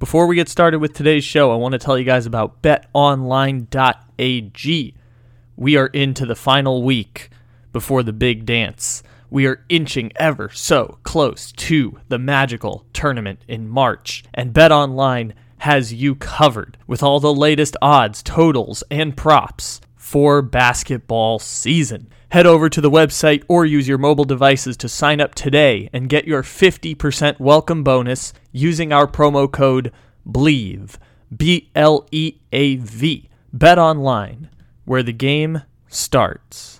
Before we get started with today's show, I want to tell you guys about betonline.ag. We are into the final week before the big dance. We are inching ever so close to the magical tournament in March, and BetOnline has you covered with all the latest odds, totals, and props for basketball season. Head over to the website or use your mobile devices to sign up today and get your 50% welcome bonus using our promo code BLEAV. B L E A V. Bet online, where the game starts.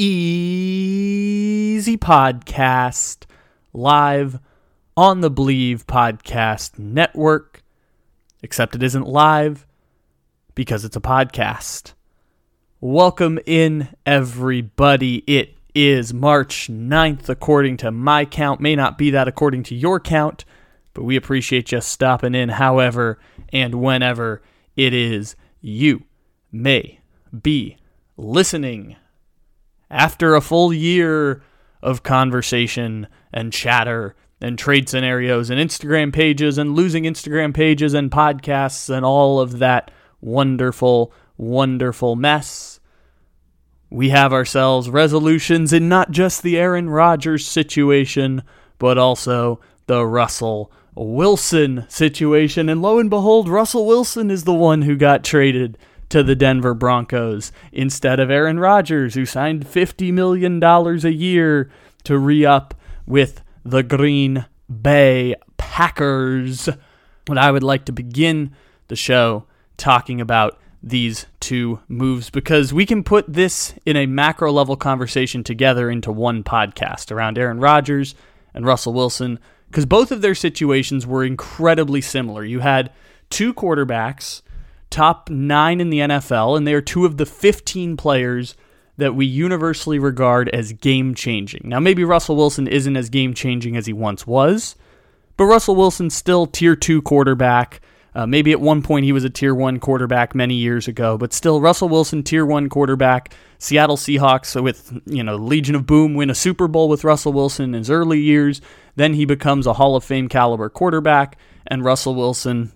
Easy Podcast live on the Bleav Podcast Network. Except it isn't live because it's a podcast. Welcome in, everybody. It is March 9th, according to my count. May not be that according to your count, but we appreciate you stopping in however and whenever it is you may be listening after a full year of conversation and chatter and trade scenarios and Instagram pages and losing Instagram pages and podcasts and all of that wonderful, wonderful mess. We have ourselves resolutions in not just the Aaron Rodgers situation, but also the Russell Wilson situation. And lo and behold, Russell Wilson is the one who got traded to the Denver Broncos instead of Aaron Rodgers, who signed $50 million a year to re up with the Green Bay Packers. But I would like to begin the show talking about these two moves because we can put this in a macro level conversation together into one podcast around Aaron Rodgers and Russell Wilson because both of their situations were incredibly similar. You had two quarterbacks top nine in the NFL, and they are two of the 15 players that we universally regard as game changing. Now, maybe Russell Wilson isn't as game changing as he once was, but Russell Wilson's still tier two quarterback. Uh, maybe at one point he was a tier one quarterback many years ago, but still Russell Wilson, tier one quarterback. Seattle Seahawks with you know Legion of Boom win a Super Bowl with Russell Wilson in his early years. Then he becomes a Hall of Fame caliber quarterback, and Russell Wilson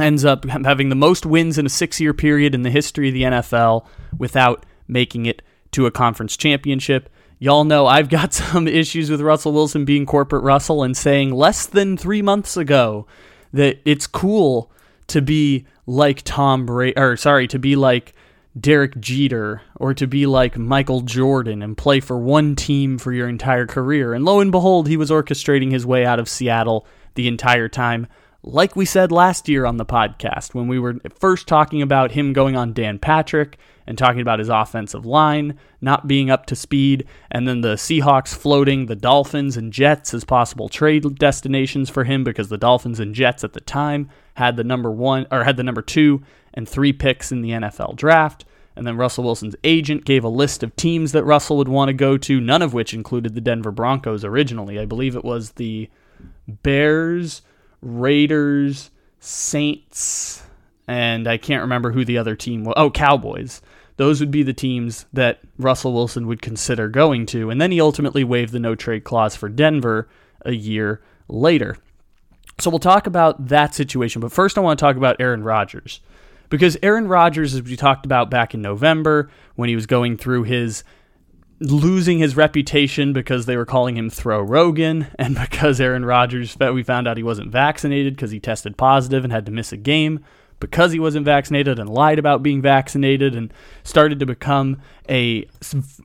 ends up having the most wins in a six year period in the history of the NFL without making it to a conference championship. Y'all know I've got some issues with Russell Wilson being corporate Russell and saying less than three months ago that it's cool to be like Tom Brady, or sorry, to be like Derek Jeter or to be like Michael Jordan and play for one team for your entire career. And lo and behold, he was orchestrating his way out of Seattle the entire time like we said last year on the podcast when we were first talking about him going on Dan Patrick and talking about his offensive line not being up to speed, and then the Seahawks floating the Dolphins and Jets as possible trade destinations for him because the Dolphins and Jets at the time had the number one or had the number two and three picks in the NFL draft. And then Russell Wilson's agent gave a list of teams that Russell would want to go to, none of which included the Denver Broncos originally. I believe it was the Bears Raiders, Saints, and I can't remember who the other team was. Oh, Cowboys. Those would be the teams that Russell Wilson would consider going to. And then he ultimately waived the no trade clause for Denver a year later. So we'll talk about that situation. But first, I want to talk about Aaron Rodgers. Because Aaron Rodgers, as we talked about back in November, when he was going through his losing his reputation because they were calling him Throw Rogan, and because Aaron Rodgers, we found out he wasn't vaccinated because he tested positive and had to miss a game because he wasn't vaccinated and lied about being vaccinated and started to become a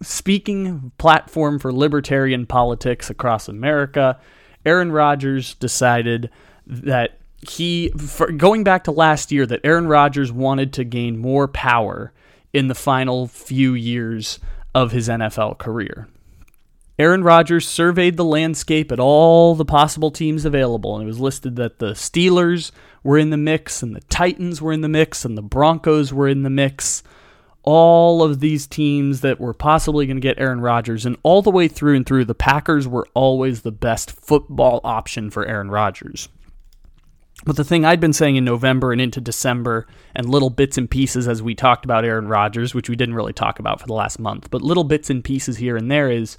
speaking platform for libertarian politics across America. Aaron Rodgers decided that he going back to last year that Aaron Rodgers wanted to gain more power in the final few years of his NFL career. Aaron Rodgers surveyed the landscape at all the possible teams available, and it was listed that the Steelers were in the mix, and the Titans were in the mix, and the Broncos were in the mix. All of these teams that were possibly going to get Aaron Rodgers, and all the way through and through, the Packers were always the best football option for Aaron Rodgers. But the thing I'd been saying in November and into December, and little bits and pieces as we talked about Aaron Rodgers, which we didn't really talk about for the last month, but little bits and pieces here and there is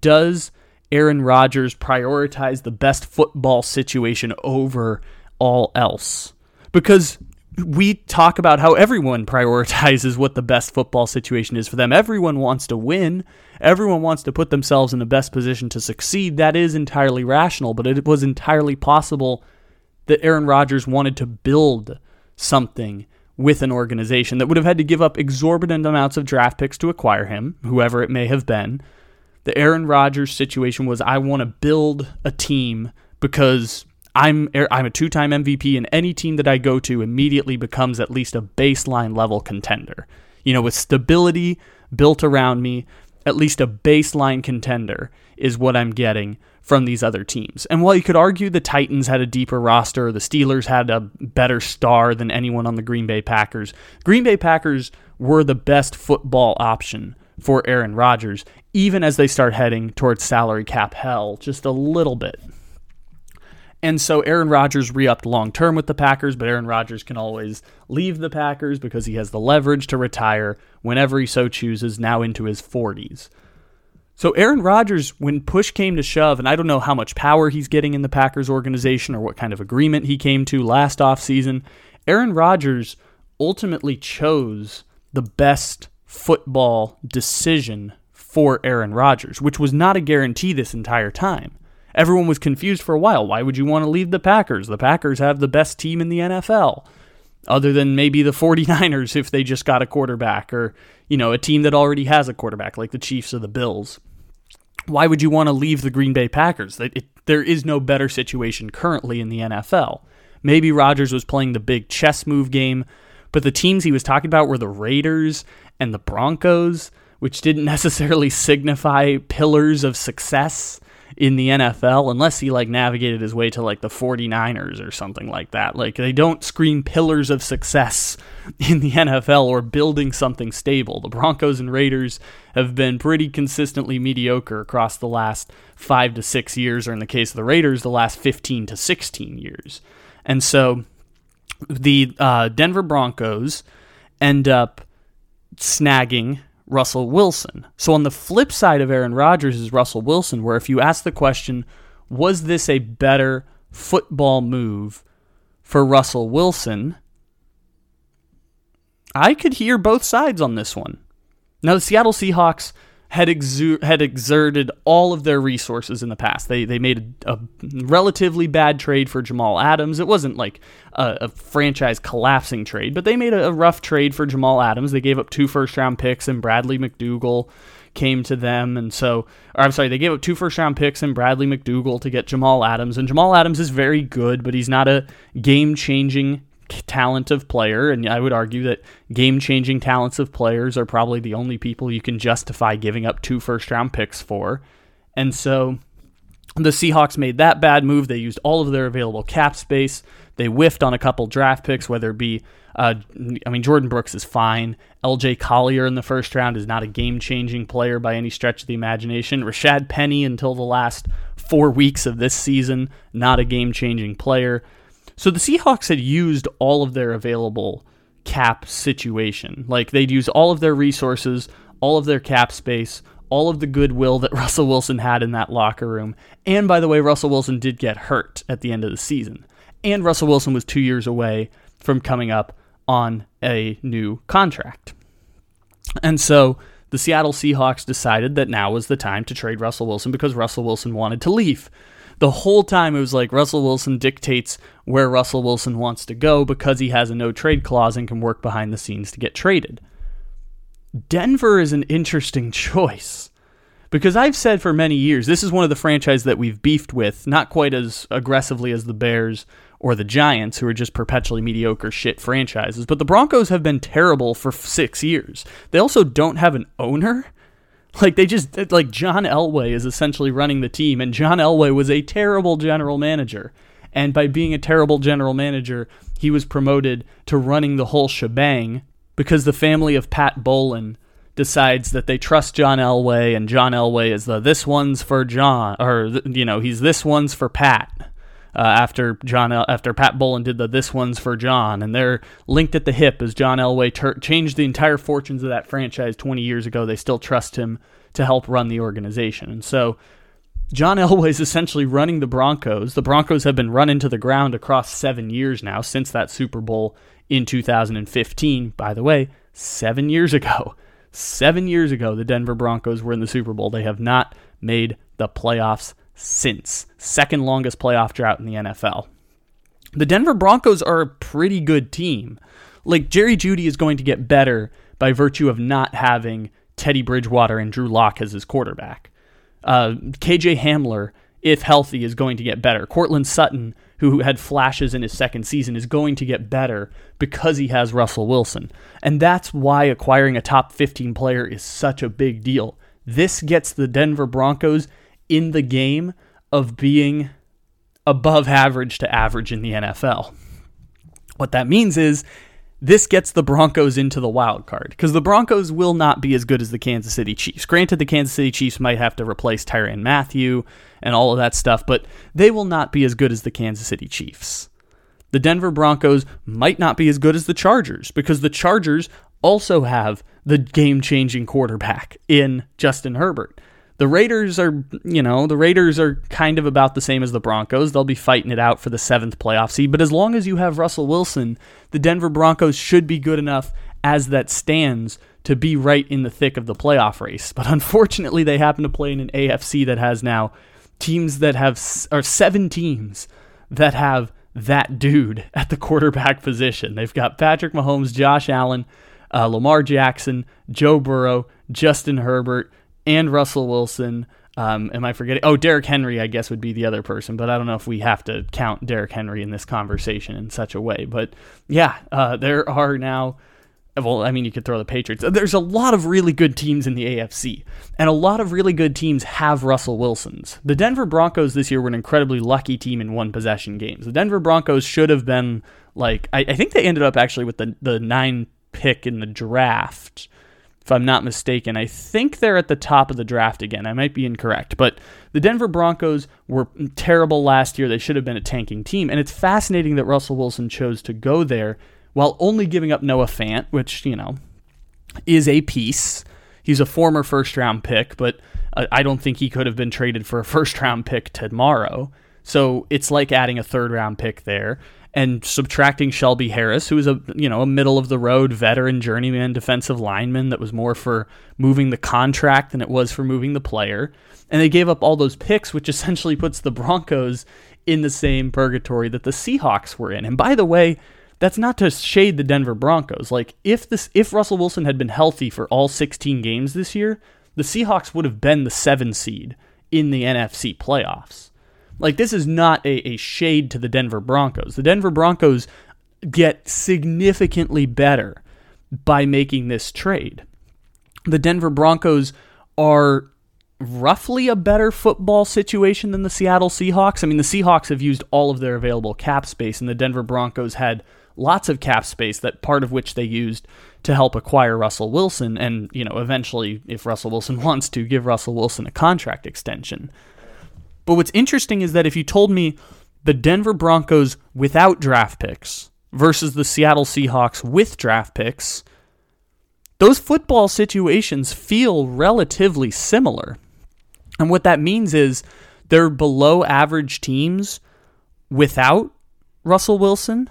does Aaron Rodgers prioritize the best football situation over all else? Because we talk about how everyone prioritizes what the best football situation is for them. Everyone wants to win. Everyone wants to put themselves in the best position to succeed. That is entirely rational, but it was entirely possible that Aaron Rodgers wanted to build something with an organization that would have had to give up exorbitant amounts of draft picks to acquire him, whoever it may have been. The Aaron Rodgers situation was I want to build a team because I'm I'm a two-time MVP and any team that I go to immediately becomes at least a baseline level contender. You know, with stability built around me, at least a baseline contender is what I'm getting from these other teams. And while you could argue the Titans had a deeper roster, the Steelers had a better star than anyone on the Green Bay Packers, Green Bay Packers were the best football option for Aaron Rodgers, even as they start heading towards salary cap hell just a little bit. And so Aaron Rodgers re upped long term with the Packers, but Aaron Rodgers can always leave the Packers because he has the leverage to retire whenever he so chooses, now into his 40s. So Aaron Rodgers, when push came to shove, and I don't know how much power he's getting in the Packers organization or what kind of agreement he came to last offseason, Aaron Rodgers ultimately chose the best football decision for Aaron Rodgers, which was not a guarantee this entire time. Everyone was confused for a while. Why would you want to leave the Packers? The Packers have the best team in the NFL, other than maybe the 49ers if they just got a quarterback or you know, a team that already has a quarterback like the Chiefs or the Bills. Why would you want to leave the Green Bay Packers? There is no better situation currently in the NFL. Maybe Rodgers was playing the big chess move game, but the teams he was talking about were the Raiders and the Broncos, which didn't necessarily signify pillars of success in the NFL unless he like navigated his way to like the 49ers or something like that. Like they don't scream pillars of success in the NFL or building something stable. The Broncos and Raiders have been pretty consistently mediocre across the last 5 to 6 years or in the case of the Raiders the last 15 to 16 years. And so the uh, Denver Broncos end up snagging Russell Wilson. So on the flip side of Aaron Rodgers is Russell Wilson, where if you ask the question, was this a better football move for Russell Wilson? I could hear both sides on this one. Now, the Seattle Seahawks had exu- had exerted all of their resources in the past. They they made a, a relatively bad trade for Jamal Adams. It wasn't like a, a franchise collapsing trade, but they made a, a, rough trade for Jamal Adams. They gave up two first round picks and Bradley McDougald came to them, and so or I'm sorry, they gave up two first round picks and Bradley McDougald to get Jamal Adams. And Jamal Adams is very good, but he's not a game changing talent of player, and I would argue that game changing talents of players are probably the only people you can justify giving up two first round picks for. And so the Seahawks made that bad move. They used all of their available cap space. They whiffed on a couple draft picks, whether it be, uh, I mean, Jordyn Brooks is fine. LJ Collier in the first round is not a game changing player by any stretch of the imagination. Rashad Penny, until the last four weeks of this season, not a game changing player. So the Seahawks had used all of their available cap situation. Like they'd use all of their resources, all of their cap space, all of the goodwill that Russell Wilson had in that locker room. And by the way, Russell Wilson did get hurt at the end of the season. And Russell Wilson was two years away from coming up on a new contract. And so the Seattle Seahawks decided that now was the time to trade Russell Wilson because Russell Wilson wanted to leave the whole time it was like Russell Wilson dictates where Russell Wilson wants to go because he has a no trade clause and can work behind the scenes to get traded. Denver is an interesting choice because I've said for many years this is one of the franchises that we've beefed with, not quite as aggressively as the Bears or the Giants, who are just perpetually mediocre shit franchises. But the Broncos have been terrible for six years. They also don't have an owner. Like they just like John Elway is essentially running the team, and John Elway was a terrible general manager. And by being a terrible general manager, he was promoted to running the whole shebang because the family of Pat Bowlen decides that they trust John Elway, and John Elway is the this one's for John, or you know he's this one's for Pat. Uh, after John El- after Pat Bowlen did the this one's for John, and they're linked at the hip as John Elway ter- changed the entire fortunes of that franchise 20 years ago. They still trust him to help run the organization, and so John Elway is essentially running the Broncos. The Broncos have been run into the ground across seven years now since that Super Bowl in 2015. By the way, seven years ago. Seven years ago, the Denver Broncos were in the Super Bowl. They have not made the playoffs since. Second longest playoff drought in the NFL. The Denver Broncos are a pretty good team. Like, Jerry Jeudy is going to get better by virtue of not having Teddy Bridgewater and Drew Lock as his quarterback. Uh, KJ Hamler, if healthy, is going to get better. Courtland Sutton who had flashes in his second season, is going to get better because he has Russell Wilson. And that's why acquiring a top 15 player is such a big deal. This gets the Denver Broncos in the game of being above average to average in the NFL. What that means is this gets the Broncos into the wild card because the Broncos will not be as good as the Kansas City Chiefs. Granted, the Kansas City Chiefs might have to replace Tyrann Mathieu and all of that stuff, but they will not be as good as the Kansas City Chiefs. The Denver Broncos might not be as good as the Chargers because the Chargers also have the game changing quarterback in Justin Herbert. The Raiders are, you know, the Raiders are kind of about the same as the Broncos. They'll be fighting it out for the seventh playoff seed. But as long as you have Russell Wilson, the Denver Broncos should be good enough as that stands to be right in the thick of the playoff race. But unfortunately, they happen to play in an AFC that has now teams that have, or seven teams that have that dude at the quarterback position. They've got Patrick Mahomes, Josh Allen, uh, Lamar Jackson, Joe Burrow, Justin Herbert and Russell Wilson. Um, am I forgetting? Oh, Derrick Henry, I guess, would be the other person, but I don't know if we have to count Derrick Henry in this conversation in such a way. But yeah, uh, there are now. Well, I mean, you could throw the Patriots. There's a lot of really good teams in the AFC, and a lot of really good teams have Russell Wilsons. The Denver Broncos this year were an incredibly lucky team in one possession games. The Denver Broncos should have been like, I, I think they ended up actually with the, the nine pick in the draft if I'm not mistaken. I think they're at the top of the draft again. I might be incorrect, but the Denver Broncos were terrible last year. They should have been a tanking team, and it's fascinating that Russell Wilson chose to go there while only giving up Noah Fant, which, you know, is a piece. He's a former first round pick, but uh, I don't think he could have been traded for a first round pick tomorrow. So it's like adding a third round pick there and subtracting Shelby Harris, who was a you know a middle of the road veteran journeyman defensive lineman that was more for moving the contract than it was for moving the player. And they gave up all those picks, which essentially puts the Broncos in the same purgatory that the Seahawks were in. And by the way, that's not to shade the Denver Broncos. Like if this if Russell Wilson had been healthy for all 16 games this year, the Seahawks would have been the 7 seed in the NFC playoffs. Like, this is not a, a shade to the Denver Broncos. The Denver Broncos get significantly better by making this trade. The Denver Broncos are roughly a better football situation than the Seattle Seahawks. I mean, the Seahawks have used all of their available cap space, and the Denver Broncos had lots of cap space that part of which they used to help acquire Russell Wilson and, you know, eventually if Russell Wilson wants to give Russell Wilson a contract extension. But what's interesting is that if you told me the Denver Broncos without draft picks versus the Seattle Seahawks with draft picks, those football situations feel relatively similar. And what that means is they're below average teams without Russell Wilson,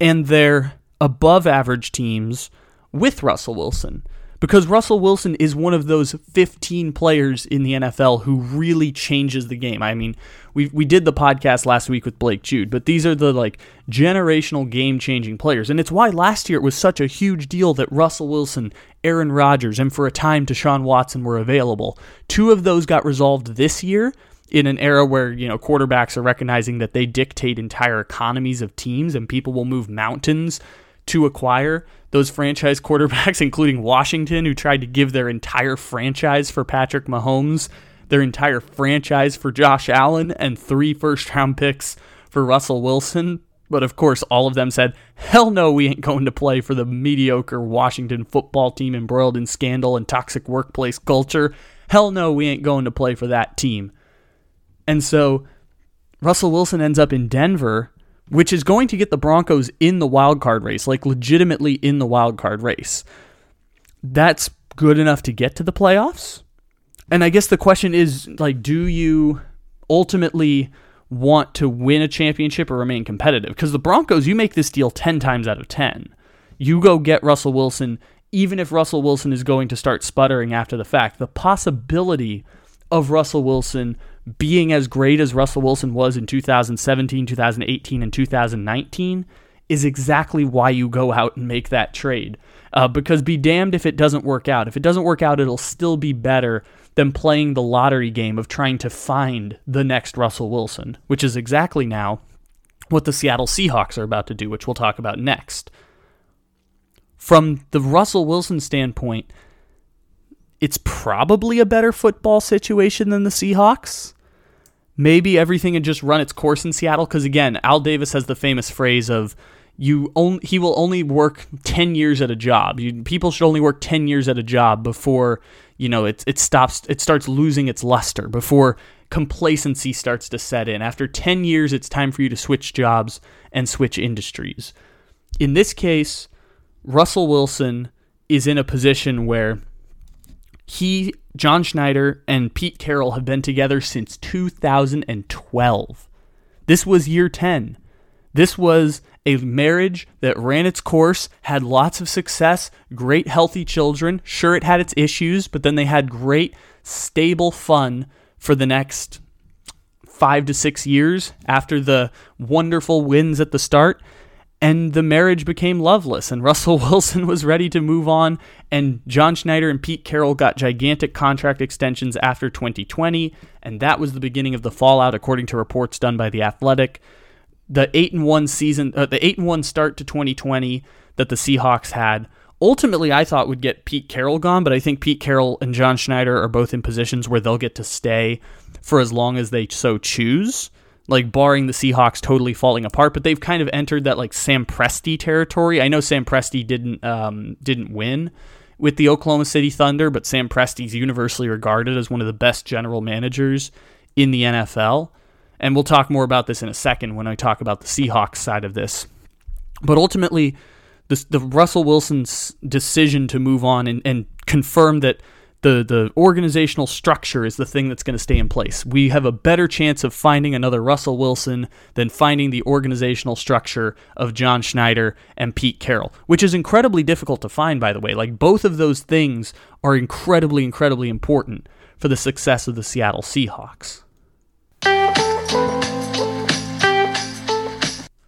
and they're above average teams with Russell Wilson because Russell Wilson is one of those 15 players in the NFL who really changes the game. I mean, we we did the podcast last week with Blake Jude, but these are the like generational game-changing players. And it's why last year it was such a huge deal that Russell Wilson, Aaron Rodgers, and for a time Deshaun Watson were available. Two of those got resolved this year, in an era where, you know, quarterbacks are recognizing that they dictate entire economies of teams and people will move mountains to acquire those franchise quarterbacks, including Washington, who tried to give their entire franchise for Patrick Mahomes, their entire franchise for Josh Allen, and three first round picks for Russell Wilson. But of course, all of them said, hell no, we ain't going to play for the mediocre Washington football team embroiled in scandal and toxic workplace culture. Hell no, we ain't going to play for that team. And so Russell Wilson ends up in Denver, which is going to get the Broncos in the wild card race, like legitimately in the wild card race. That's good enough to get to the playoffs. And I guess the question is like do you ultimately want to win a championship or remain competitive? Because the Broncos, you make this deal 10 times out of 10. You go get Russell Wilson even if Russell Wilson is going to start sputtering after the fact. The possibility of Russell Wilson being as great as Russell Wilson was in 2017, 2018, and 2019 is exactly why you go out and make that trade. Uh, because be damned if it doesn't work out. If it doesn't work out, it'll still be better than playing the lottery game of trying to find the next Russell Wilson, which is exactly now what the Seattle Seahawks are about to do, which we'll talk about next. From the Russell Wilson standpoint, it's probably a better football situation than the Seahawks. Maybe everything had just run its course in Seattle because again, Al Davis has the famous phrase of you only he will only work 10 years at a job. You, people should only work 10 years at a job before, you know, it it stops it starts losing its luster, before complacency starts to set in. After 10 years, it's time for you to switch jobs and switch industries. In this case, Russell Wilson is in a position where he John Schneider and Pete Carroll have been together since 2012. This was year 10. This was a marriage that ran its course, had lots of success, great healthy children. Sure, it had its issues, but then they had great, stable fun for the next five to six years after the wonderful wins at the start and the marriage became loveless and Russell Wilson was ready to move on and John Schneider and Pete Carroll got gigantic contract extensions after 2020 and that was the beginning of the fallout according to reports done by the Athletic. The 8 and 1 season uh, the 8 and 1 start to 2020 that the Seahawks had ultimately I thought would get Pete Carroll gone but I think Pete Carroll and John Schneider are both in positions where they'll get to stay for as long as they so choose like barring the Seahawks totally falling apart, but they've kind of entered that like Sam Presti territory. I know Sam Presti didn't um, didn't win with the Oklahoma City Thunder, but Sam Presti's universally regarded as one of the best general managers in the NFL. And we'll talk more about this in a second when I talk about the Seahawks side of this. But ultimately, the, the Russell Wilson's decision to move on and, and confirm that the the organizational structure is the thing that's going to stay in place. We have a better chance of finding another Russell Wilson than finding the organizational structure of John Schneider and Pete Carroll, which is incredibly difficult to find by the way. Like both of those things are incredibly incredibly important for the success of the Seattle Seahawks.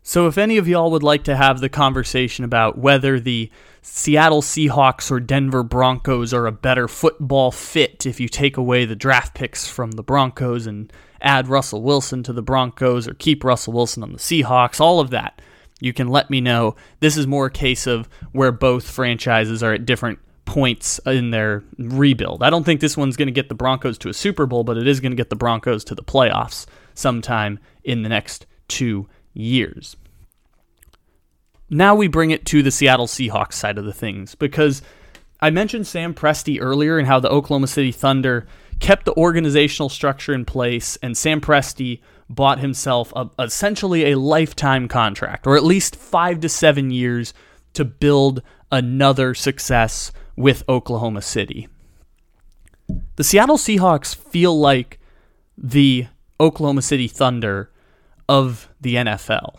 So if any of y'all would like to have the conversation about whether the Seattle Seahawks or Denver Broncos are a better football fit if you take away the draft picks from the Broncos and add Russell Wilson to the Broncos or keep Russell Wilson on the Seahawks, all of that. You can let me know. This is more a case of where both franchises are at different points in their rebuild. I don't think this one's going to get the Broncos to a Super Bowl, but it is going to get the Broncos to the playoffs sometime in the next two years. Now we bring it to the Seattle Seahawks side of the things because I mentioned Sam Presti earlier and how the Oklahoma City Thunder kept the organizational structure in place, and Sam Presti bought himself a, essentially a lifetime contract, or at least five to seven years, to build another success with Oklahoma City. The Seattle Seahawks feel like the Oklahoma City Thunder of the NFL.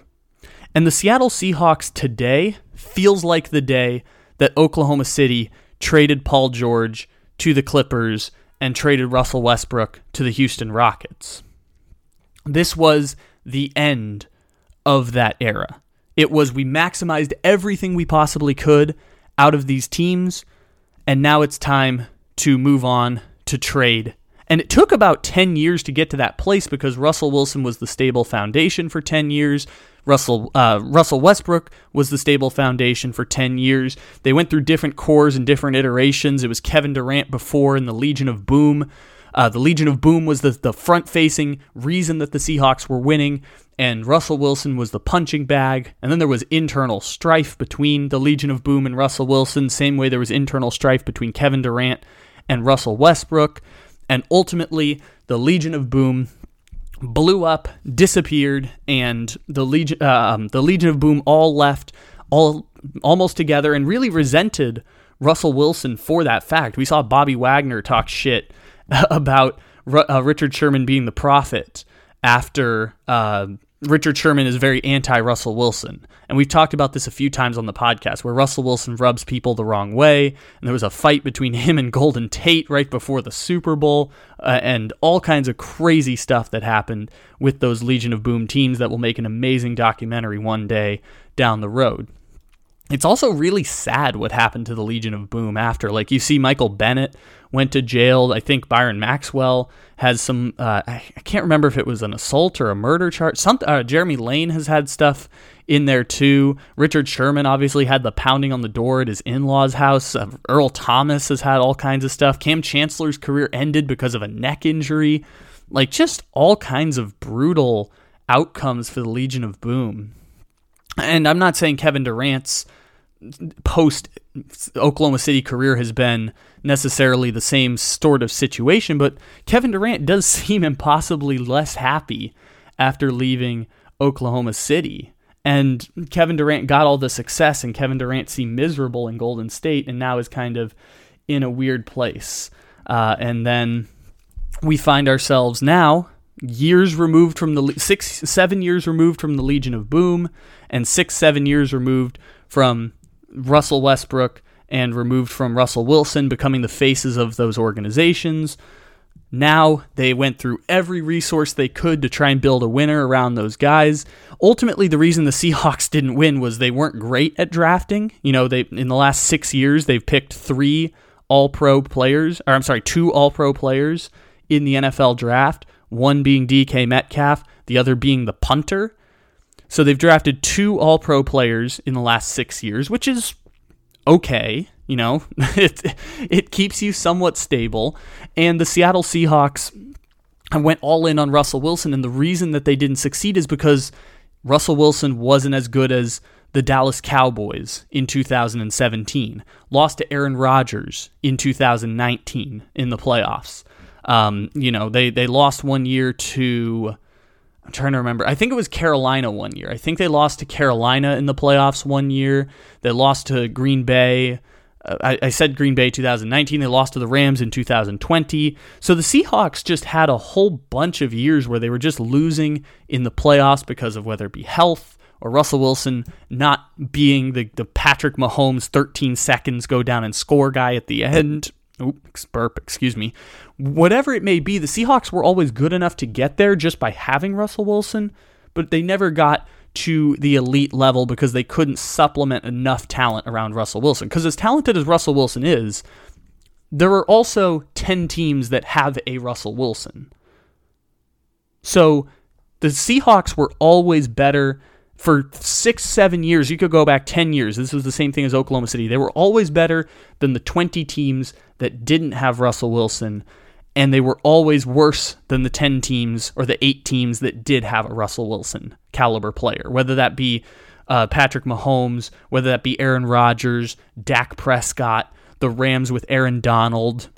And the Seattle Seahawks today feels like the day that Oklahoma City traded Paul George to the Clippers and traded Russell Westbrook to the Houston Rockets. This was the end of that era. It was we maximized everything we possibly could out of these teams, and now it's time to move on to trade And it took about 10 years to get to that place because Russell Wilson was the stable foundation for 10 years. Russell uh, Russell Westbrook was the stable foundation for 10 years. They went through different cores and different iterations. It was Kevin Durant before in the Legion of Boom. Uh, the Legion of Boom was the, the front facing reason that the Seahawks were winning, and Russell Wilson was the punching bag. And then there was internal strife between the Legion of Boom and Russell Wilson, same way there was internal strife between Kevin Durant and Russell Westbrook. And ultimately, the Legion of Boom blew up, disappeared, and the Legion, um, the Legion of Boom all left, all almost together, and really resented Russell Wilson for that fact. We saw Bobby Wagner talk shit about uh, Richard Sherman being the prophet after uh, Richard Sherman is very anti Russell Wilson. And we've talked about this a few times on the podcast where Russell Wilson rubs people the wrong way. And there was a fight between him and Golden Tate right before the Super Bowl, uh, and all kinds of crazy stuff that happened with those Legion of Boom teams that will make an amazing documentary one day down the road. It's also really sad what happened to the Legion of Boom after. Like, you see Michael Bennett went to jail. I think Byron Maxwell has some. Uh, I, can't remember if it was an assault or a murder charge. Some uh, Jeremy Lane has had stuff in there too. Richard Sherman obviously had the pounding on the door at his in-laws' house. Uh, Earl Thomas has had all kinds of stuff. Kam Chancellor's career ended because of a neck injury. Like just all kinds of brutal outcomes for the Legion of Boom. And I'm not saying Kevin Durant's post Oklahoma City career has been necessarily the same sort of situation, but Kevin Durant does seem impossibly less happy after leaving Oklahoma City. And Kevin Durant got all the success, and Kevin Durant seemed miserable in Golden State, and now is kind of in a weird place. Uh, and then we find ourselves now years removed from the six, seven years removed from the Legion of Boom, and six, seven years removed from Russell Westbrook and removed from Russell Wilson, becoming the faces of those organizations. Now they went through every resource they could to try and build a winner around those guys. Ultimately, the reason the Seahawks didn't win was they weren't great at drafting. You know, they in the last six years they've picked three All Pro players, or I'm sorry, two All Pro players in the NFL draft. One being DK Metcalf, the other being the punter. So they've drafted two All Pro players in the last six years, which is okay. You know, it it keeps you somewhat stable. And the Seattle Seahawks went all in on Russell Wilson, and the reason that they didn't succeed is because Russell Wilson wasn't as good as the Dallas Cowboys in 2017, lost to Aaron Rodgers in 2019 in the playoffs. Um, you know, they they lost one year to I'm trying to remember. I think it was Carolina one year. I think they lost to Carolina in the playoffs one year. They lost to Green Bay. Uh, I, I, said Green Bay 2019. They lost to the Rams in 2020. So the Seahawks just had a whole bunch of years where they were just losing in the playoffs because of whether it be health or Russell Wilson not being the, the Patrick Mahomes 13 seconds go down and score guy at the end Oops, burp, excuse me. Whatever it may be, the Seahawks were always good enough to get there just by having Russell Wilson, but they never got to the elite level because they couldn't supplement enough talent around Russell Wilson. Because as talented as Russell Wilson is, there are also 10 teams that have a Russell Wilson. So the Seahawks were always better for six, seven years. You could go back 10 years. This was the same thing as Oklahoma City. They were always better than the 20 teams that didn't have Russell Wilson, and they were always worse than the 10 teams or the 8 teams that did have a Russell Wilson caliber player, whether that be uh, Patrick Mahomes, whether that be Aaron Rodgers, Dak Prescott, the Rams with Aaron Donald.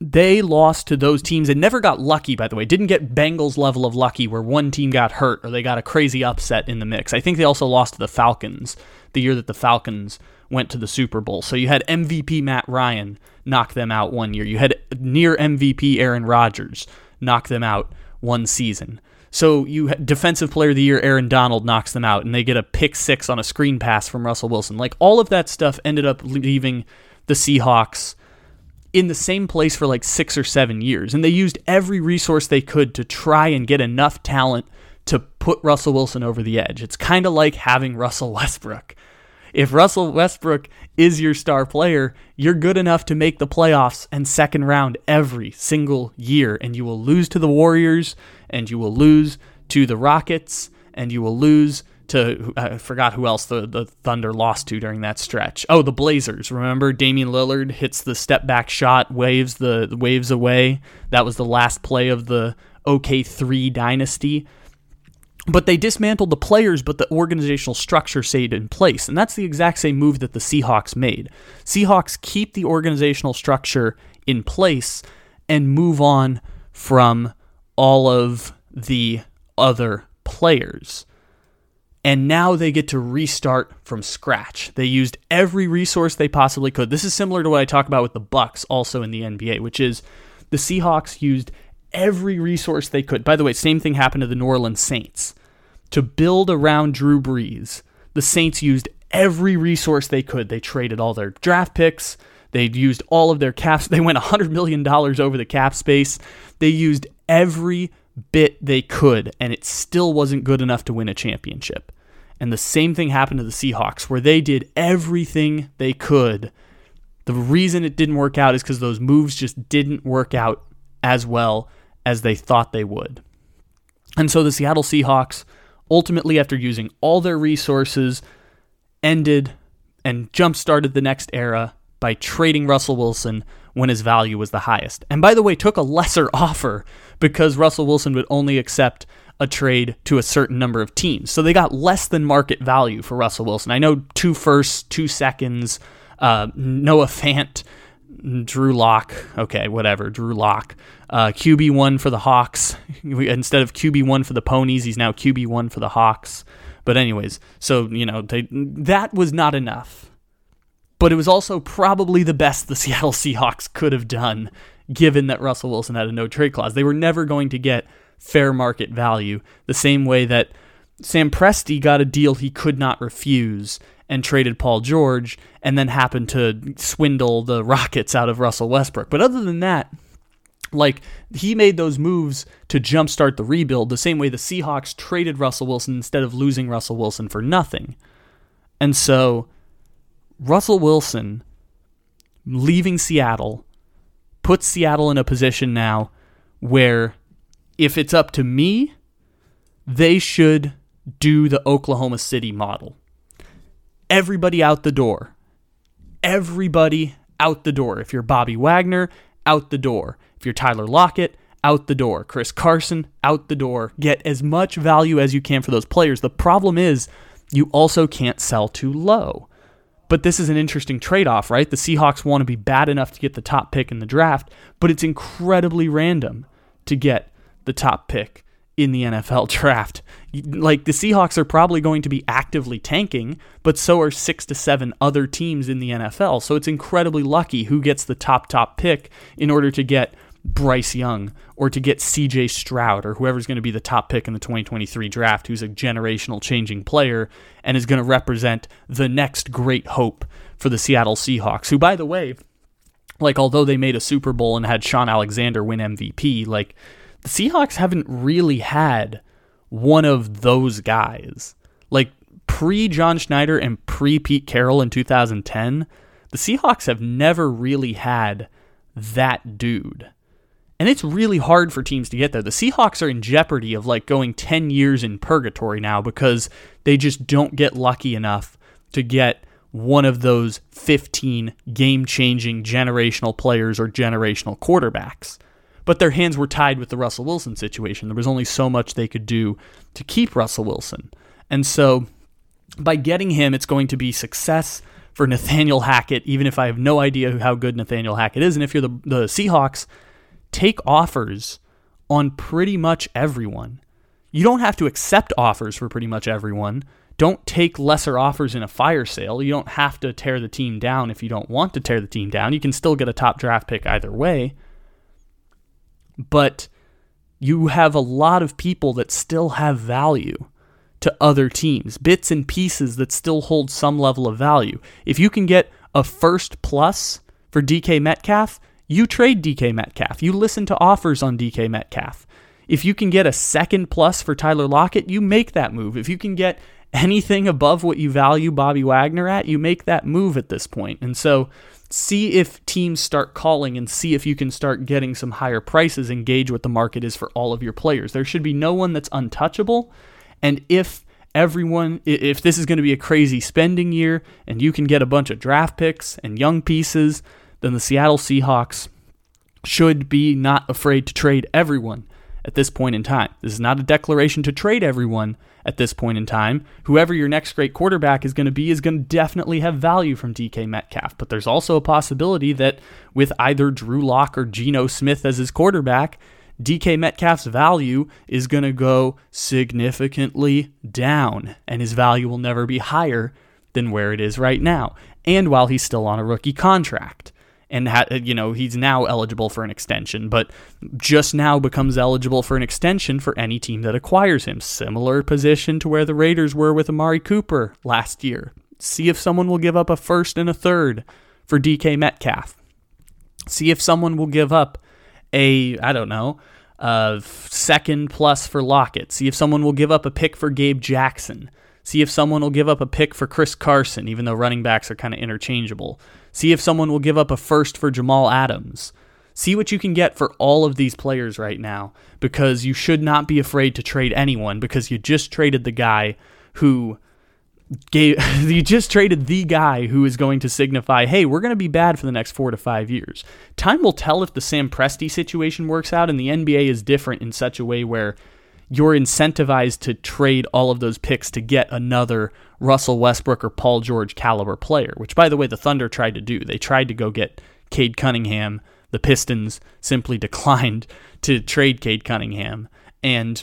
They lost to those teams and never got lucky, by the way. Didn't get Bengals level of lucky where one team got hurt or they got a crazy upset in the mix. I think they also lost to the Falcons the year that the Falcons went to the Super Bowl. So you had MVP Matt Ryan knock them out one year. You had near MVP Aaron Rodgers knock them out one season. So you defensive player of the year Aaron Donald knocks them out and they get a pick 6 on a screen pass from Russell Wilson. Like all of that stuff ended up leaving the Seahawks in the same place for like 6 or 7 years and they used every resource they could to try and get enough talent to put Russell Wilson over the edge. It's kind of like having Russell Westbrook If Russell Westbrook is your star player, you're good enough to make the playoffs and second round every single year, and you will lose to the Warriors, and you will lose to the Rockets, and you will lose to I forgot who else the, the Thunder lost to during that stretch. Oh, the Blazers. Remember Damian Lillard hits the step back shot, waves the, waves away. That was the last play of the OK3 dynasty. But they dismantled the players, but the organizational structure stayed in place. And that's the exact same move that the Seahawks made. Seahawks keep the organizational structure in place and move on from all of the other players and now they get to restart from scratch. They used every resource they possibly could. This is similar to what I talk about with the Bucks also in the NBA, which is the Seahawks used every resource they could. By the way, same thing happened to the New Orleans Saints. To build around Drew Brees, the Saints used every resource they could. They traded all their draft picks. They used all of their caps. They went $100 million over the cap space. They used every bit they could, and it still wasn't good enough to win a championship. And the same thing happened to the Seahawks, where they did everything they could. The reason it didn't work out is because those moves just didn't work out as well as they thought they would. And so the Seattle Seahawks, ultimately, after using all their resources, ended and jump started the next era by trading Russell Wilson when his value was the highest. And by the way, took a lesser offer because Russell Wilson would only accept a trade to a certain number of teams. So they got less than market value for Russell Wilson. I know two firsts, two seconds, uh, Noah Fant, Drew Lock. Okay, whatever. Drew Lock. Uh, QB1 for the Hawks. Instead of QB1 for the Ponies, he's now QB1 for the Hawks. But, anyways, so, you know, they, that was not enough but it was also probably the best the Seattle Seahawks could have done, given that Russell Wilson had a no trade clause. They were never going to get fair market value, the same way that Sam Presti got a deal he could not refuse and traded Paul George and then happened to swindle the Rockets out of Russell Westbrook. But other than that, like he made those moves to jumpstart the rebuild the same way the Seahawks traded Russell Wilson instead of losing Russell Wilson for nothing. And so Russell Wilson leaving Seattle puts Seattle in a position now where if it's up to me, they should do the Oklahoma City model. Everybody out the door. Everybody out the door. If you're Bobby Wagner, out the door. If you're Tyler Lockett, out the door. Chris Carson, out the door. Get as much value as you can for those players. The problem is you also can't sell too low. But this is an interesting trade off, right? The Seahawks want to be bad enough to get the top pick in the draft, but it's incredibly random to get the top pick in the NFL draft. Like the Seahawks are probably going to be actively tanking, but so are six to seven other teams in the NFL. So it's incredibly lucky who gets the top, top pick in order to get Bryce Young or to get CJ Stroud or whoever's going to be the top pick in the 2023 draft, who's a generational changing player and is going to represent the next great hope for the Seattle Seahawks, who, by the way, like, although they made a Super Bowl and had Shaun Alexander win MVP, like, the Seahawks haven't really had one of those guys. Like, pre John Schneider and pre Pete Carroll in 2010, the Seahawks have never really had that dude. And it's really hard for teams to get there. The Seahawks are in jeopardy of like going 10 years in purgatory now because they just don't get lucky enough to get one of those 15 game changing generational players or generational quarterbacks. But their hands were tied with the Russell Wilson situation. There was only so much they could do to keep Russell Wilson. And so by getting him, it's going to be success for Nathaniel Hackett, even if I have no idea how good Nathaniel Hackett is. And if you're the, the Seahawks, take offers on pretty much everyone. You don't have to accept offers for pretty much everyone. Don't take lesser offers in a fire sale. You don't have to tear the team down if you don't want to tear the team down. You can still get a top draft pick either way. But you have a lot of people that still have value to other teams, bits and pieces that still hold some level of value. If you can get a first plus for DK Metcalf, you trade DK Metcalf. You listen to offers on DK Metcalf. If you can get a second plus for Tyler Lockett, you make that move. If you can get anything above what you value Bobby Wagner at, you make that move at this point. And so see if teams start calling and see if you can start getting some higher prices, engage what the market is for all of your players. There should be no one that's untouchable. And if everyone, if this is going to be a crazy spending year and you can get a bunch of draft picks and young pieces, then the Seattle Seahawks should be not afraid to trade everyone at this point in time. This is not a declaration to trade everyone at this point in time. Whoever your next great quarterback is going to be is going to definitely have value from DK Metcalf. But there's also a possibility that with either Drew Lock or Geno Smith as his quarterback, DK Metcalf's value is going to go significantly down, and his value will never be higher than where it is right now. And while he's still on a rookie contract and ha- you know he's now eligible for an extension, but just now becomes eligible for an extension for any team that acquires him. Similar position to where the Raiders were with Amari Cooper last year. See if someone will give up a first and a third for DK Metcalf. See if someone will give up a I don't know a second plus for Lockett. See if someone will give up a pick for Gabe Jackson. See if someone will give up a pick for Chris Carson, even though running backs are kind of interchangeable. See if someone will give up a first for Jamal Adams. See what you can get for all of these players right now because you should not be afraid to trade anyone because you just traded the guy who gave you just traded the guy who is going to signify, hey, we're going to be bad for the next four to five years. Time will tell if the Sam Presti situation works out, and the NBA is different in such a way where you're incentivized to trade all of those picks to get another Russell Westbrook or Paul George caliber player, which, by the way, the Thunder tried to do. They tried to go get Cade Cunningham. The Pistons simply declined to trade Cade Cunningham. And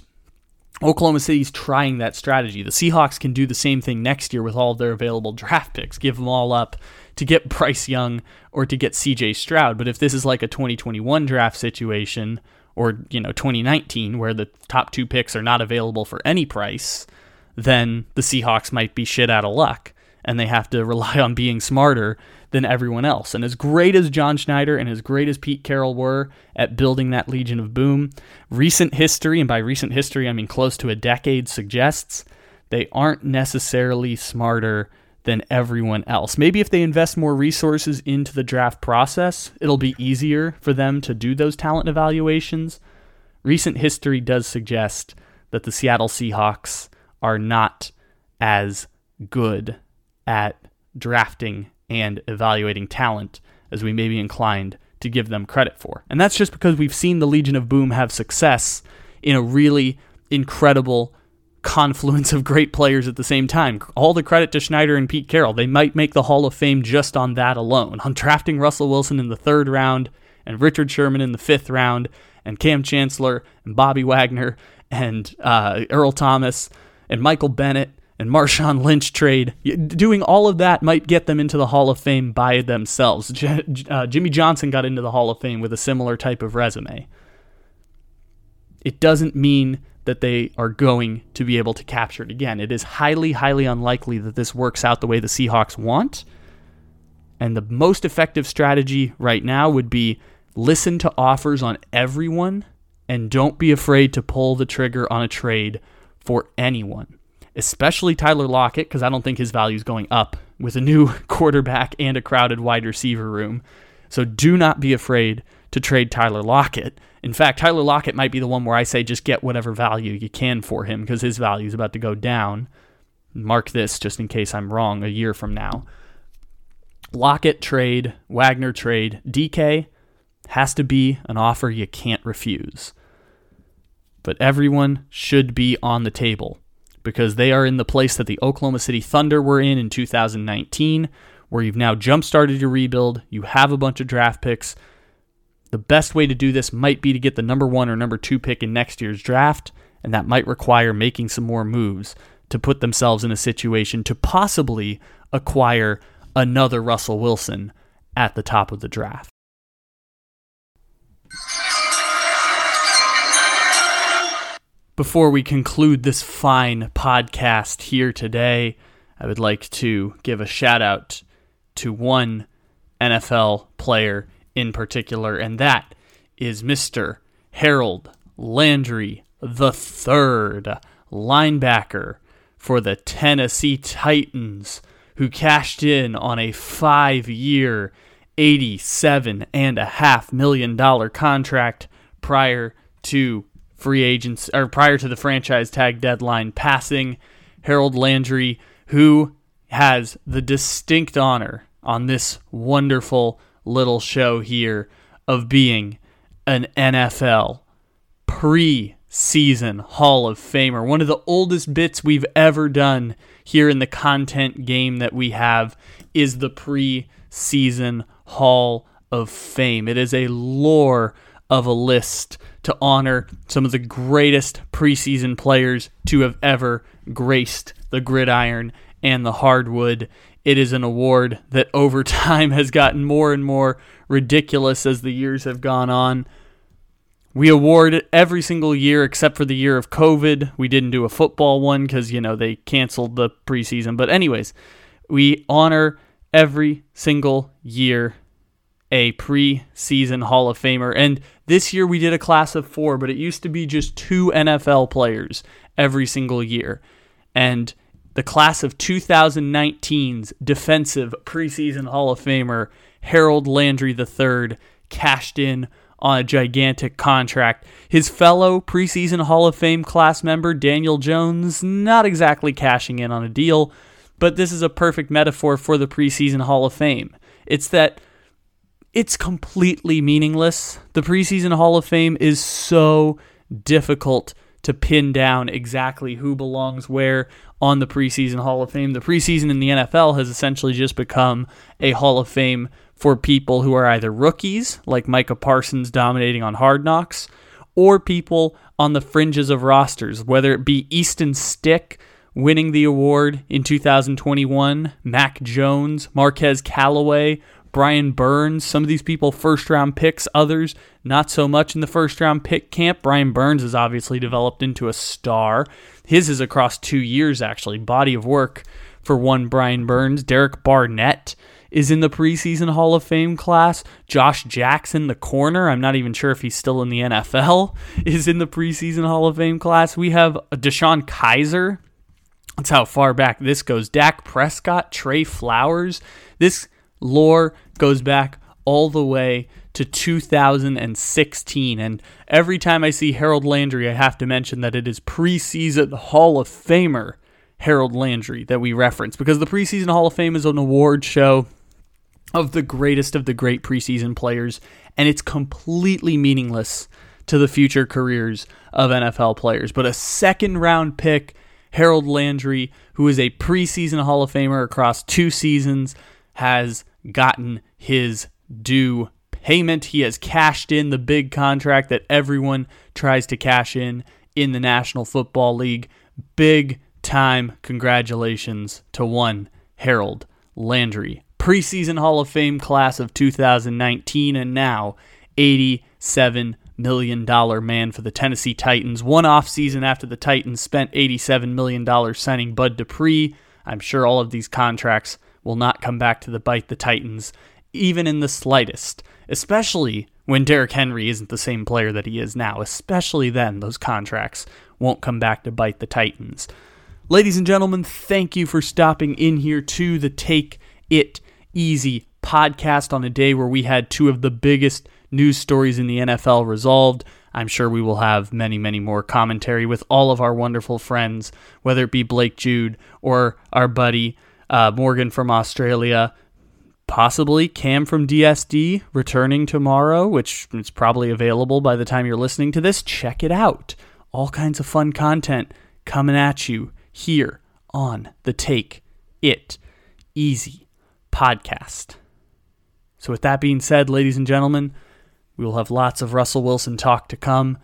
Oklahoma City's trying that strategy. The Seahawks can do the same thing next year with all their available draft picks, give them all up to get Bryce Young or to get CJ Stroud. But if this is like a 2021 draft situation, or you know 2019 where the top two picks are not available for any price, then the Seahawks might be shit out of luck and they have to rely on being smarter than everyone else. And as great as John Schneider and as great as Pete Carroll were at building that Legion of Boom, recent history, and by recent history I mean close to a decade, suggests they aren't necessarily smarter than everyone else. Maybe if they invest more resources into the draft process, it'll be easier for them to do those talent evaluations. Recent history does suggest that the Seattle Seahawks are not as good at drafting and evaluating talent as we may be inclined to give them credit for. And that's just because we've seen the Legion of Boom have success in a really incredible confluence of great players at the same time. All the credit to Schneider and Pete Carroll. They might make the Hall of Fame just on that alone. On drafting Russell Wilson in the third round and Richard Sherman in the fifth round and Kam Chancellor and Bobby Wagner and uh, Earl Thomas and Michael Bennett and Marshawn Lynch trade. Doing all of that might get them into the Hall of Fame by themselves. J- uh, Jimmy Johnson got into the Hall of Fame with a similar type of resume. It doesn't mean that they are going to be able to capture it again. It is highly, highly unlikely that this works out the way the Seahawks want. And the most effective strategy right now would be listen to offers on everyone and don't be afraid to pull the trigger on a trade for anyone, especially Tyler Lockett, because I don't think his value is going up with a new quarterback and a crowded wide receiver room. So do not be afraid to trade Tyler Lockett. In fact, Tyler Lockett might be the one where I say just get whatever value you can for him because his value is about to go down. Mark this just in case I'm wrong a year from now. Lockett trade, Wagner trade, DK has to be an offer you can't refuse. But everyone should be on the table because they are in the place that the Oklahoma City Thunder were in in 2019, where you've now jump started your rebuild, you have a bunch of draft picks, the best way to do this might be to get the number one or number two pick in next year's draft, and that might require making some more moves to put themselves in a situation to possibly acquire another Russell Wilson at the top of the draft. Before we conclude this fine podcast here today, I would like to give a shout out to one NFL player in particular, and that is Mr. Harold Landry the third linebacker for the Tennessee Titans, who cashed in on a five year, $87.5 million contract prior to free agents or prior to the franchise tag deadline passing. Harold Landry, who has the distinct honor on this wonderful little show here of being an NFL pre season Hall of Famer. One of the oldest bits we've ever done here in the content game that we have is the pre season Hall of Fame. It is a lore of a list to honor some of the greatest preseason players to have ever graced the gridiron and the hardwood. It is an award that over time has gotten more and more ridiculous as the years have gone on. We award it every single year except for the year of COVID. We didn't do a football one because, you know, they canceled the preseason. But, anyways, we honor every single year a preseason Hall of Famer. And this year we did a class of four, but it used to be just two NFL players every single year. And the class of 2019's defensive preseason Hall of Famer, Harold Landry III, cashed in on a gigantic contract. His fellow preseason Hall of Fame class member, Daniel Jones, not exactly cashing in on a deal, but this is a perfect metaphor for the preseason Hall of Fame. It's that it's completely meaningless. The preseason Hall of Fame is so difficult to pin down exactly who belongs where on the preseason Hall of Fame. The preseason in the NFL has essentially just become a Hall of Fame for people who are either rookies, like Micah Parsons dominating on Hard Knocks, or people on the fringes of rosters, whether it be Easton Stick winning the award in 2021, Mac Jones, Marquez Callaway, Brian Burns, some of these people first round picks, others not so much in the first round pick camp. Brian Burns has obviously developed into a star. His is across two years, actually. Body of work for one Brian Burns. Derek Barnett is in the preseason Hall of Fame class. Josh Jackson, the corner, I'm not even sure if he's still in the NFL, is in the preseason Hall of Fame class. We have DeShone Kizer. That's how far back this goes. Dak Prescott, Trey Flowers. This lore goes back all the way to 2016. And every time I see Harold Landry, I have to mention that it is preseason Hall of Famer Harold Landry that we reference because the preseason Hall of Fame is an award show of the greatest of the great preseason players, and it's completely meaningless to the future careers of NFL players. But a second round pick, Harold Landry, who is a preseason Hall of Famer across two seasons, has gotten his due payment. He has cashed in the big contract that everyone tries to cash in in the National Football League. Big time congratulations to one Harold Landry. Preseason Hall of Fame class of 2019 and now $87 million man for the Tennessee Titans. One off season after the Titans spent $87 million signing Bud Dupree. I'm sure all of these contracts will not come back to the bite the Titans, even in the slightest, especially when Derrick Henry isn't the same player that he is now. Especially then, those contracts won't come back to bite the Titans. Ladies and gentlemen, thank you for stopping in here to the Take It Easy podcast on a day where we had two of the biggest news stories in the NFL resolved. I'm sure we will have many, many more commentary with all of our wonderful friends, whether it be Blake Jude or our buddy uh, Morgan from Australia, possibly Cam from DSD returning tomorrow, which is probably available by the time you're listening to this. Check it out. All kinds of fun content coming at you here on the Take It Easy podcast. So, with that being said, ladies and gentlemen, we will have lots of Russell Wilson talk to come.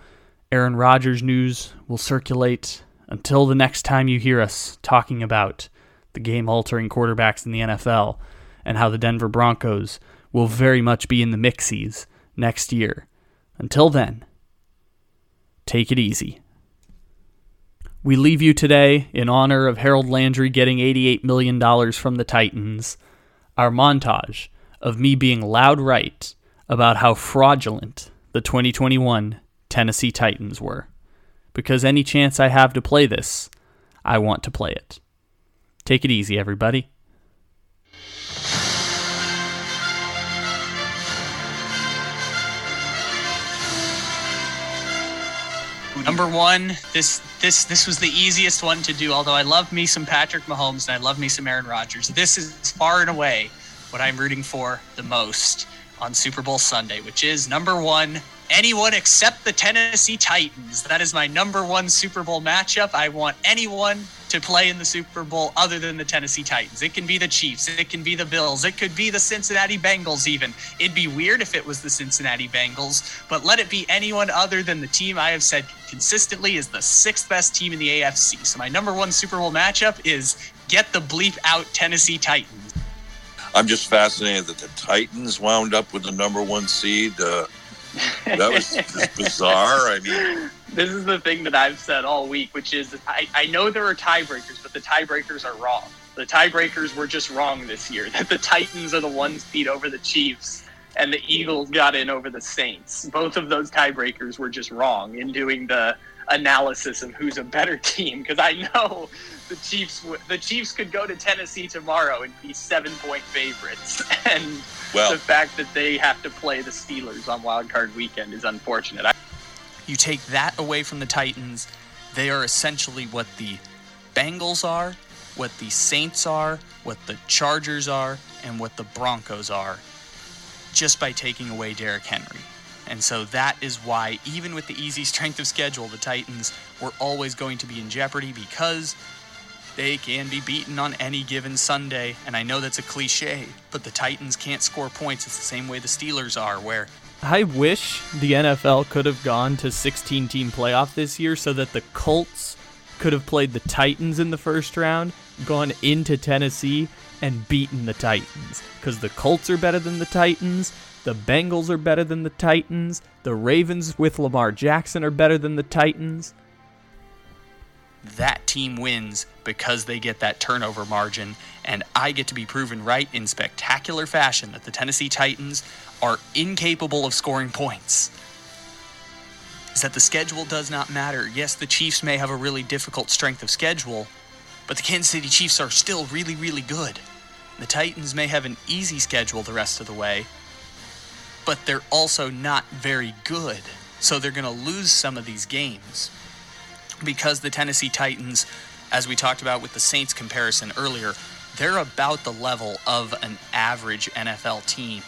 Aaron Rodgers news will circulate until the next time you hear us talking about the game altering quarterbacks in the NFL and how the Denver Broncos will very much be in the mixies next year. Until then, take it easy. We leave you today in honor of Harold Landry getting $88 million from the Titans, our montage of me being loud right about how fraudulent the 2021 Tennessee Titans were. Because any chance I have to play this, I want to play it. Take it easy, everybody. Number one, this this this was the easiest one to do. Although I love me some Patrick Mahomes and I love me some Aaron Rodgers. This is far and away what I'm rooting for the most on Super Bowl Sunday, which is number one, anyone except the Tennessee Titans. That is my number one Super Bowl matchup. I want anyone to play in the Super Bowl other than the Tennessee Titans. It can be the Chiefs, it can be the Bills, it could be the Cincinnati Bengals, even. It'd be weird if it was the Cincinnati Bengals, but let it be anyone other than the team I have said consistently is the sixth best team in the AFC. So my number one Super Bowl matchup is get the bleep out Tennessee Titans. I'm just fascinated that the Titans wound up with the number one seed. Uh, that was bizarre. I mean, this is the thing that I've said all week, which is I, I know there are tiebreakers, but the tiebreakers are wrong. The tiebreakers were just wrong this year. That the Titans are the ones beat over the Chiefs, and the Eagles got in over the Saints. Both of those tiebreakers were just wrong in doing the analysis of who's a better team. Because I know the Chiefs, the Chiefs could go to Tennessee tomorrow and be seven point favorites, and well, the fact that they have to play the Steelers on Wild Card Weekend is unfortunate. I- you take that away from the Titans, they are essentially what the Bengals are, what the Saints are, what the Chargers are, and what the Broncos are, just by taking away Derrick Henry. And so that is why, even with the easy strength of schedule, the Titans were always going to be in jeopardy because they can be beaten on any given Sunday. And I know that's a cliche, but the Titans can't score points. It's the same way the Steelers are, where. I wish the NFL could have gone to 16 team playoff this year so that the Colts could have played the Titans in the first round, gone into Tennessee, and beaten the Titans. Because the Colts are better than the Titans. The Bengals are better than the Titans. The Ravens with Lamar Jackson are better than the Titans that team wins because they get that turnover margin. And I get to be proven right in spectacular fashion that the Tennessee Titans are incapable of scoring points. Is that the schedule does not matter. Yes, the Chiefs may have a really difficult strength of schedule, but the Kansas City Chiefs are still really, really good. The Titans may have an easy schedule the rest of the way, but they're also not very good. So they're going to lose some of these games because the Tennessee Titans, as we talked about with the Saints comparison earlier, they're about the level of an average NFL team.